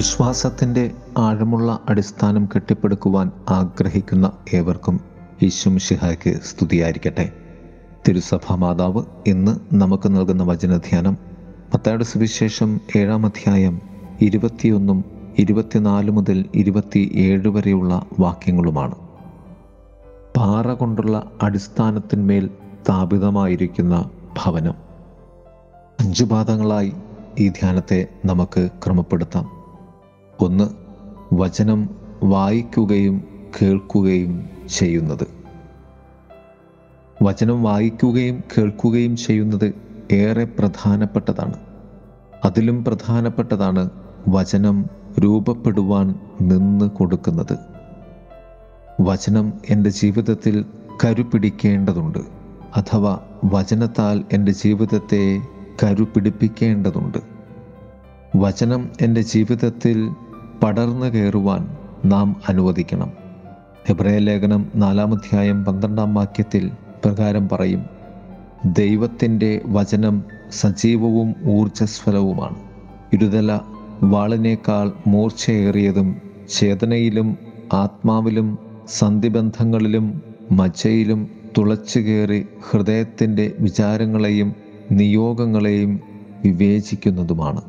വിശ്വാസത്തിന്റെ ആഴമുള്ള അടിസ്ഥാനം കെട്ടിപ്പടുക്കുവാൻ ആഗ്രഹിക്കുന്ന ഏവർക്കും ഈശ്വംഷിഹായ്ക്ക് സ്തുതിയായിരിക്കട്ടെ. തിരുസഭ മാതാവ് ഇന്ന് നമുക്ക് നൽകുന്ന വചനധ്യാനം പത്താട് സുവിശേഷം ഏഴാം അധ്യായം ഇരുപത്തിയൊന്നും ഇരുപത്തിനാല് മുതൽ ഇരുപത്തിയേഴ് വരെയുള്ള വാക്യങ്ങളുമാണ്. പാറ കൊണ്ടുള്ള അടിസ്ഥാനത്തിന്മേൽ സ്ഥാപിതമായിരിക്കുന്ന ഭവനം. അഞ്ചു പാദങ്ങളായി ഈ ധ്യാനത്തെ നമുക്ക് ക്രമപ്പെടുത്താം. ഒന്ന് വചനം വായിക്കുകയും കേൾക്കുകയും ചെയ്യുന്നത്. വചനം വായിക്കുകയും കേൾക്കുകയും ചെയ്യുന്നത് ഏറെ പ്രധാനപ്പെട്ടതാണ്. അതിലും പ്രധാനപ്പെട്ടതാണ് വചനം രൂപപ്പെടുവാൻ നിന്ന് കൊടുക്കുന്നത്. വചനം എന്റെ ജീവിതത്തിൽ കരുപിടിക്കേണ്ടതുണ്ട് അഥവാ വചനത്താൽ എന്റെ ജീവിതത്തെ കരുപിടിപ്പിക്കേണ്ടതുണ്ട്. വചനം എന്റെ ജീവിതത്തിൽ പടർന്നു കയറുവാൻ നാം അനുവദിക്കണം. ഹെബ്രയ ലേഖനം നാലാമധ്യായം പന്ത്രണ്ടാം വാക്യത്തിൽ പ്രകാരം പറയും ദൈവത്തിന്റെ വചനം സജീവവും ഊർജസ്വലവുമാണ്. ഇരുതല വാളിനേക്കാൾ മൂർച്ചയേറിയതും ചേതനയിലും ആത്മാവിലും സന്ധിബന്ധങ്ങളിലും മജ്ജയിലും തുളച്ചുകയറി ഹൃദയത്തിന്റെ വിചാരങ്ങളെയും നിയോഗങ്ങളെയും വിവേചിക്കുന്നതുമാണ്.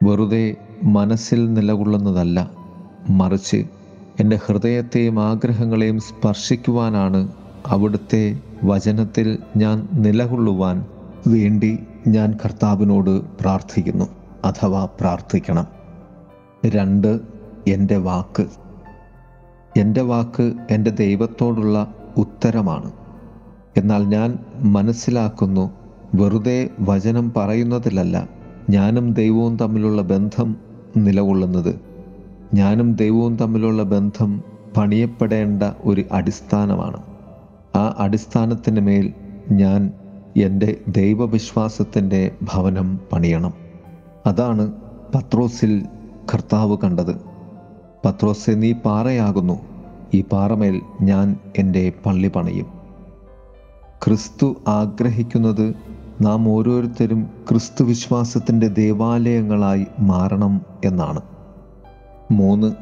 വെറുതെ മനസ്സിൽ നിലകൊള്ളുന്നതല്ല. മറിച്ച് എന്റെ ഹൃദയത്തെയും ആഗ്രഹങ്ങളെയും സ്പർശിക്കുവാനാണ് അവിടുത്തെ വചനത്തിൽ ഞാൻ നിലകൊള്ളുവാൻ വേണ്ടി ഞാൻ കർത്താവിനോട് പ്രാർത്ഥിക്കുന്നു. അഥവാ പ്രാർത്ഥിക്കണം. രണ്ട് എന്റെ വാക്ക്. എന്റെ വാക്ക് എന്റെ ദൈവത്തോടുള്ള ഉത്തരമാണ്. എന്നാൽ ഞാൻ മനസ്സിലാക്കുന്നു വെറുതെ വചനം പറയുന്നതിലല്ല ഞാനും ദൈവവും തമ്മിലുള്ള ബന്ധം നിലകൊള്ളുന്നത്. ഞാനും ദൈവവും തമ്മിലുള്ള ബന്ധം പണിയപ്പെടേണ്ട ഒരു അടിസ്ഥാനമാണ്. ആ അടിസ്ഥാനത്തിന് മേൽ ഞാൻ എന്റെ ദൈവവിശ്വാസത്തിന്റെ ഭവനം പണിയണം. അതാണ് പത്രോസിൽ കർത്താവ് കണ്ടത്. പത്രോസെ നീ പാറയാകുന്നു. ഈ പാറമേൽ ഞാൻ എന്റെ പള്ളി പണിയും. ക്രിസ്തു ആഗ്രഹിക്കുന്നത് നാം ഓരോരുത്തരും ക്രിസ്തു വിശ്വാസത്തിന്റെ ദേവാലയങ്ങളായി മാറണം എന്നാണ്. മൂന്ന്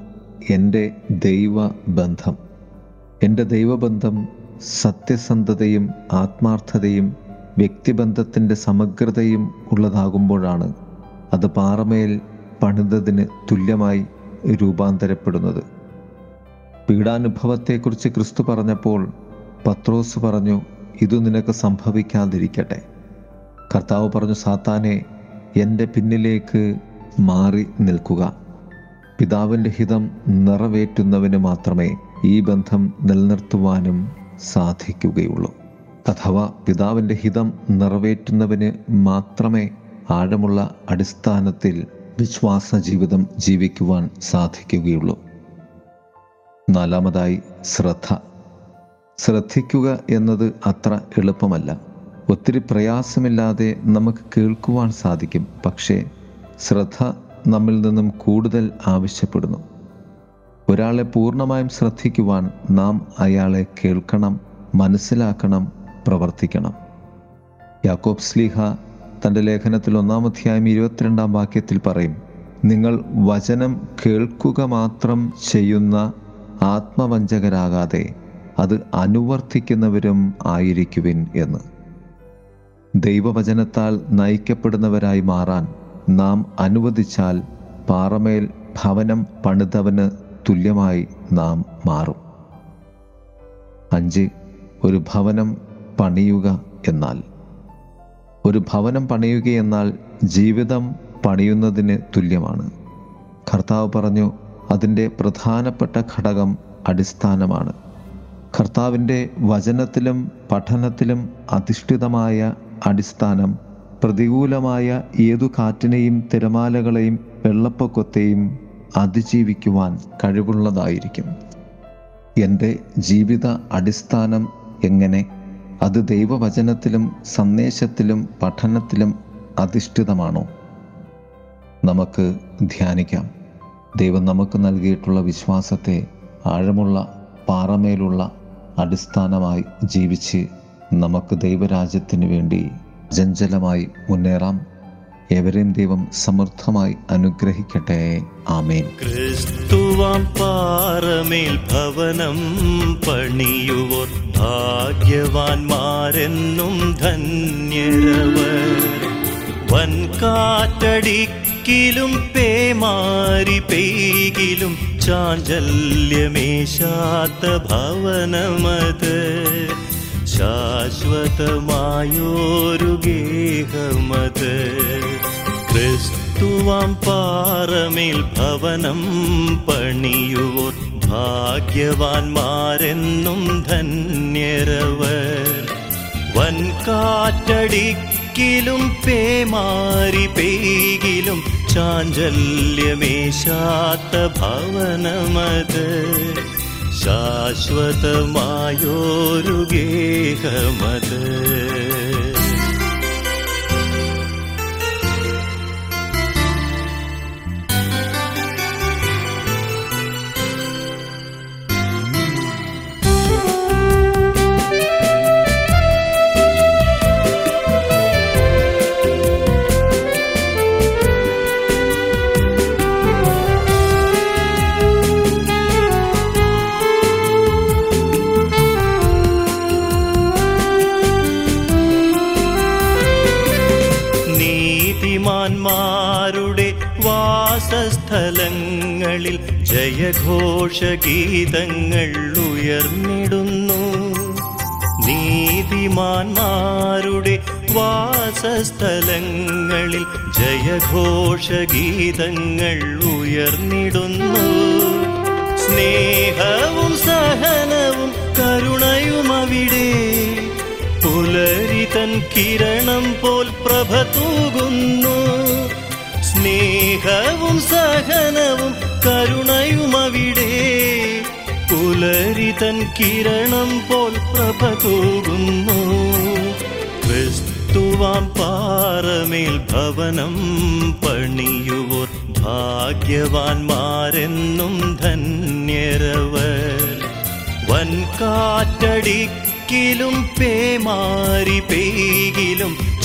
എന്റെ ദൈവ ബന്ധം എന്റെ ദൈവബന്ധം സത്യസന്ധതയും ആത്മാർത്ഥതയും വ്യക്തിബന്ധത്തിന്റെ സമഗ്രതയും ഉള്ളതാകുമ്പോഴാണ് അത് പാറമേൽ പണിതതിന് തുല്യമായി രൂപാന്തരപ്പെടുന്നത്. പീഡാനുഭവത്തെക്കുറിച്ച് ക്രിസ്തു പറഞ്ഞപ്പോൾ പത്രോസ് പറഞ്ഞു ഇതു നിനക്ക് സംഭവിക്കാതിരിക്കട്ടെ. കർത്താവ് പറഞ്ഞു സാത്താനെ എന്റെ പിന്നിലേക്ക് മാറി നിൽക്കുക. പിതാവിന്റെ ഹിതം നിറവേറ്റുന്നവന് മാത്രമേ ഈ ബന്ധം നിലനിർത്തുവാനും സാധിക്കുകയുള്ളൂ. അഥവാ പിതാവിന്റെ ഹിതം നിറവേറ്റുന്നവന് മാത്രമേ ആഴമുള്ള അടിസ്ഥാനത്തിൽ വിശ്വാസ ജീവിതം ജീവിക്കുവാൻ സാധിക്കുകയുള്ളൂ. നാലാമതായി ശ്രദ്ധ. ശ്രദ്ധിക്കുക എന്നത് അത്ര എളുപ്പമല്ല. ഒത്തിരി പ്രയാസമില്ലാതെ നമുക്ക് കേൾക്കുവാൻ സാധിക്കും. പക്ഷേ ശ്രദ്ധ നമ്മിൽ നിന്നും കൂടുതൽ ആവശ്യപ്പെടുന്നു. ഒരാളെ പൂർണമായും ശ്രദ്ധിക്കുവാൻ നാം അയാളെ കേൾക്കണം മനസ്സിലാക്കണം പ്രവർത്തിക്കണം. യാക്കോബ് സ്ലീഹ തന്റെ ലേഖനത്തിൽ ഒന്നാം അധ്യായം ഇരുപത്തിരണ്ടാം വാക്യത്തിൽ പറയും നിങ്ങൾ വചനം കേൾക്കുക മാത്രം ചെയ്യുന്ന ആത്മവഞ്ചകരാകാതെ അത് അനുവർത്തിക്കുന്നവരും ആയിരിക്കുവിൻ എന്ന്. ദൈവവചനത്താൽ നയിക്കപ്പെടുന്നവരായി മാറാൻ നാം അനുവദിച്ചാൽ പാറമേൽ ഭവനം പണിതവന് തുല്യമായി നാം മാറും. അഞ്ച് ഒരു ഭവനം പണിയുക എന്നാൽ. ഒരു ഭവനം പണിയുക എന്നാൽ ജീവിതം പണിയുന്നതിന് തുല്യമാണ്. കർത്താവ് പറഞ്ഞു അതിന്റെ പ്രധാനപ്പെട്ട ഘടകം അടിസ്ഥാനമാണ്. കർത്താവിന്റെ വചനത്തിലും പഠനത്തിലും അധിഷ്ഠിതമായ അടിസ്ഥാനം. പ്രതികൂലമായ ഏതു കാറ്റിനെയും തിരമാലകളെയും വെള്ളപ്പൊക്കത്തെയും അതിജീവിക്കുവാൻ കഴിവുള്ളതായിരിക്കും. എന്റെ ജീവിത അടിസ്ഥാനം എങ്ങനെ? അത് ദൈവവചനത്തിലും സന്ദേശത്തിലും പഠനത്തിലും അധിഷ്ഠിതമാണോ? നമുക്ക് ധ്യാനിക്കാം. ദൈവം നമുക്ക് നൽകിയിട്ടുള്ള വിശ്വാസത്തെ ആഴമുള്ള പാറമേലുള്ള അടിസ്ഥാനമായി ജീവിച്ച് നമുക്ക് ദൈവരാജ്യത്തിന് വേണ്ടി ജഞ്ചലമായി മുന്നേറാം. എവരെയും ദൈവം സമൃദ്ധമായി അനുഗ്രഹിക്കട്ടെ. ആമേൻ. ക്രിസ്തുവാം പാറമേൽ ഭവനം പണിയുവോർ ഭാഗ്യവാന്മാരെന്നും ധന്യരവർ. വൻകാറ്റടിക്കിലും പേമാരി പെയ്കിലും ചാഞ്ചല്യമേശാത്ത ഭവനമത്. ശാശ്വതമായോരു ഗേഹമത്. ക്രിസ്തുവാം പാറമേൽ ഭവനം പണിയുവോർ ഭാഗ്യവാന്മാരെന്നും ധന്യരവർ. വൻകാറ്റടിക്കിലും പേമാരി പെയ്കിലും ചാഞ്ചല്യമേശാത്ത ഭവനമത്. शाश्वतमायोरुगेहमत्। വാസസ്ഥലങ്ങളിൽ ജയഘോഷഗീതങ്ങൾ ഉയർന്നിടുന്നു. നീതിമാന്മാരുടെ വാസസ്ഥലങ്ങളിൽ ജയഘോഷഗീതങ്ങൾ ഉയർന്നിടുന്നു. സ്നേഹവും സഹനവും കരുണയും അവിടെ. പുലരി തൻ കിരണം പോൽ പ്രഭ തൂകുന്നു. സ്നേഹവും സഹനവും കരുണയും അവിടെ. പുലരി തൻ കിരണം പോൽ പ്രഭ തൂകുന്നു. ക്രിസ്തുവാം പാറമേൽ ഭവനം പണിയുവോർ ഭാഗ്യവാന്മാരെന്നും ധന്യരവർ. വൻകാറ്റടിക്കിലും പേമാരി പെയ്കിലും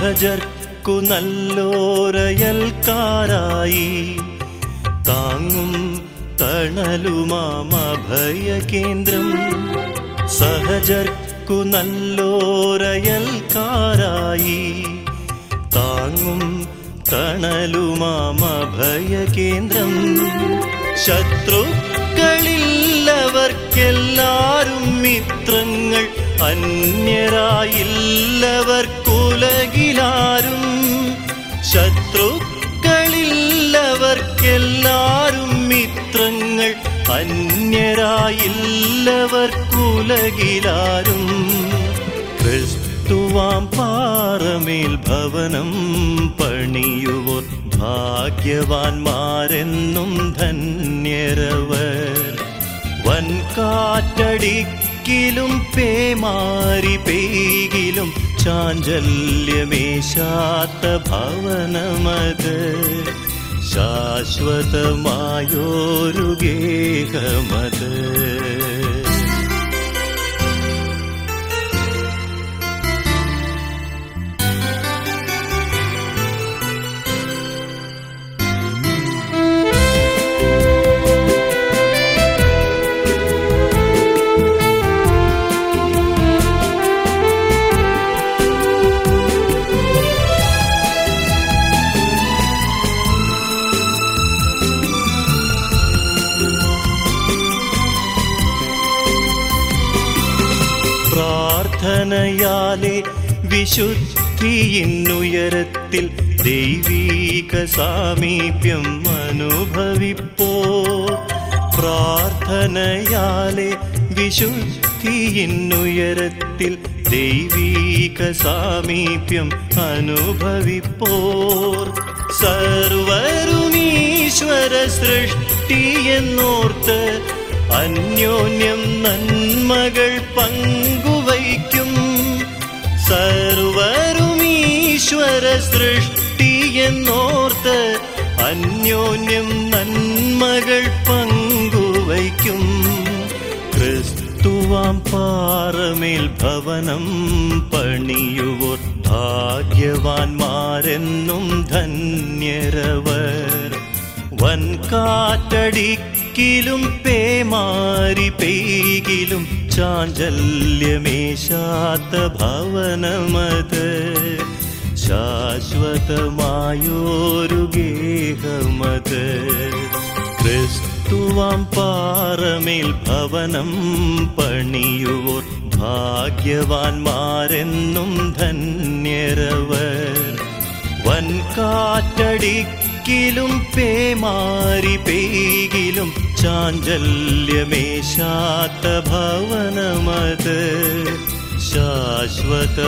സഹജർക്കു നല്ലോരയൽക്കാരായി താങ്ങും തണലുമാമഭയകേന്ദ്രം സഹജർക്കു നല്ലോരയൽക്കാരായി താങ്ങും തണലുമാമഭയകേന്ദ്രം ശത്രുക്കളില്ലവർക്കെല്ലാരും മിത്രങ്ങൾ അന്യരായില്ലവർക്കുലകിലാരും ശത്രുക്കളില്ലവർക്കെല്ലാരും മിത്രങ്ങൾ അന്യരായില്ലവർക്കുലകിലാരും ക്രിസ്തുവാം പാറമേൽ ഭവനം പണിയുവോർ ഭാഗ്യവാന്മാരെന്നും ധന്യരവർ. വൻകാറ്റടിക്കിലും പേമാരി പെയ്കിലും चाञ्चल्यमी शाश्वतमायोरुगेहमद। പ്രാർത്ഥനയാലെ വിശുദ്ധിയിന്നുയരത്തിൽ ദൈവീക സാമീപ്യം അനുഭവിപ്പോ. പ്രാർത്ഥനയാലെ വിശുദ്ധിയിന്നുയരത്തിൽ ദൈവീക സാമീപ്യം അനുഭവിപ്പോർ സർവരുമീശ്വര സൃഷ്ടി സൃഷ്ടിയെന്നോർത്ത് അന്യോന്യം നന്മകൾ പങ്കുവയ്ക്കും സർവരും ഈശ്വര സൃഷ്ടിയെന്നോർത്ത് അന്യോന്യം നന്മകൾ പങ്കുവയ്ക്കും. ക്രിസ്തുവാം പാറമേൽ ഭവനം പണിയുവോർ ഭാഗ്യവാന്മാരെന്നും ധന്യരവർ. വൻകാറ്റടിക്കിലും പേമാരി പെയ്കിലും ചാഞ്ചല്യമേശാത്ത ഭവനമത് ശാശ്വതമായോരു ഗേഹമത്. ക്രിസ്തുവാം പാറമേൽ ഭവനം പണിയുവോർ ഭാഗ്യവാന്മാരെന്നും ധന്യരവർ. വൻകാറ്റടിക്കിലും പേമാരി പെയ്കിലും चाञ्चल्य शाश्वतमायोरुगेहमत्। शाश्वत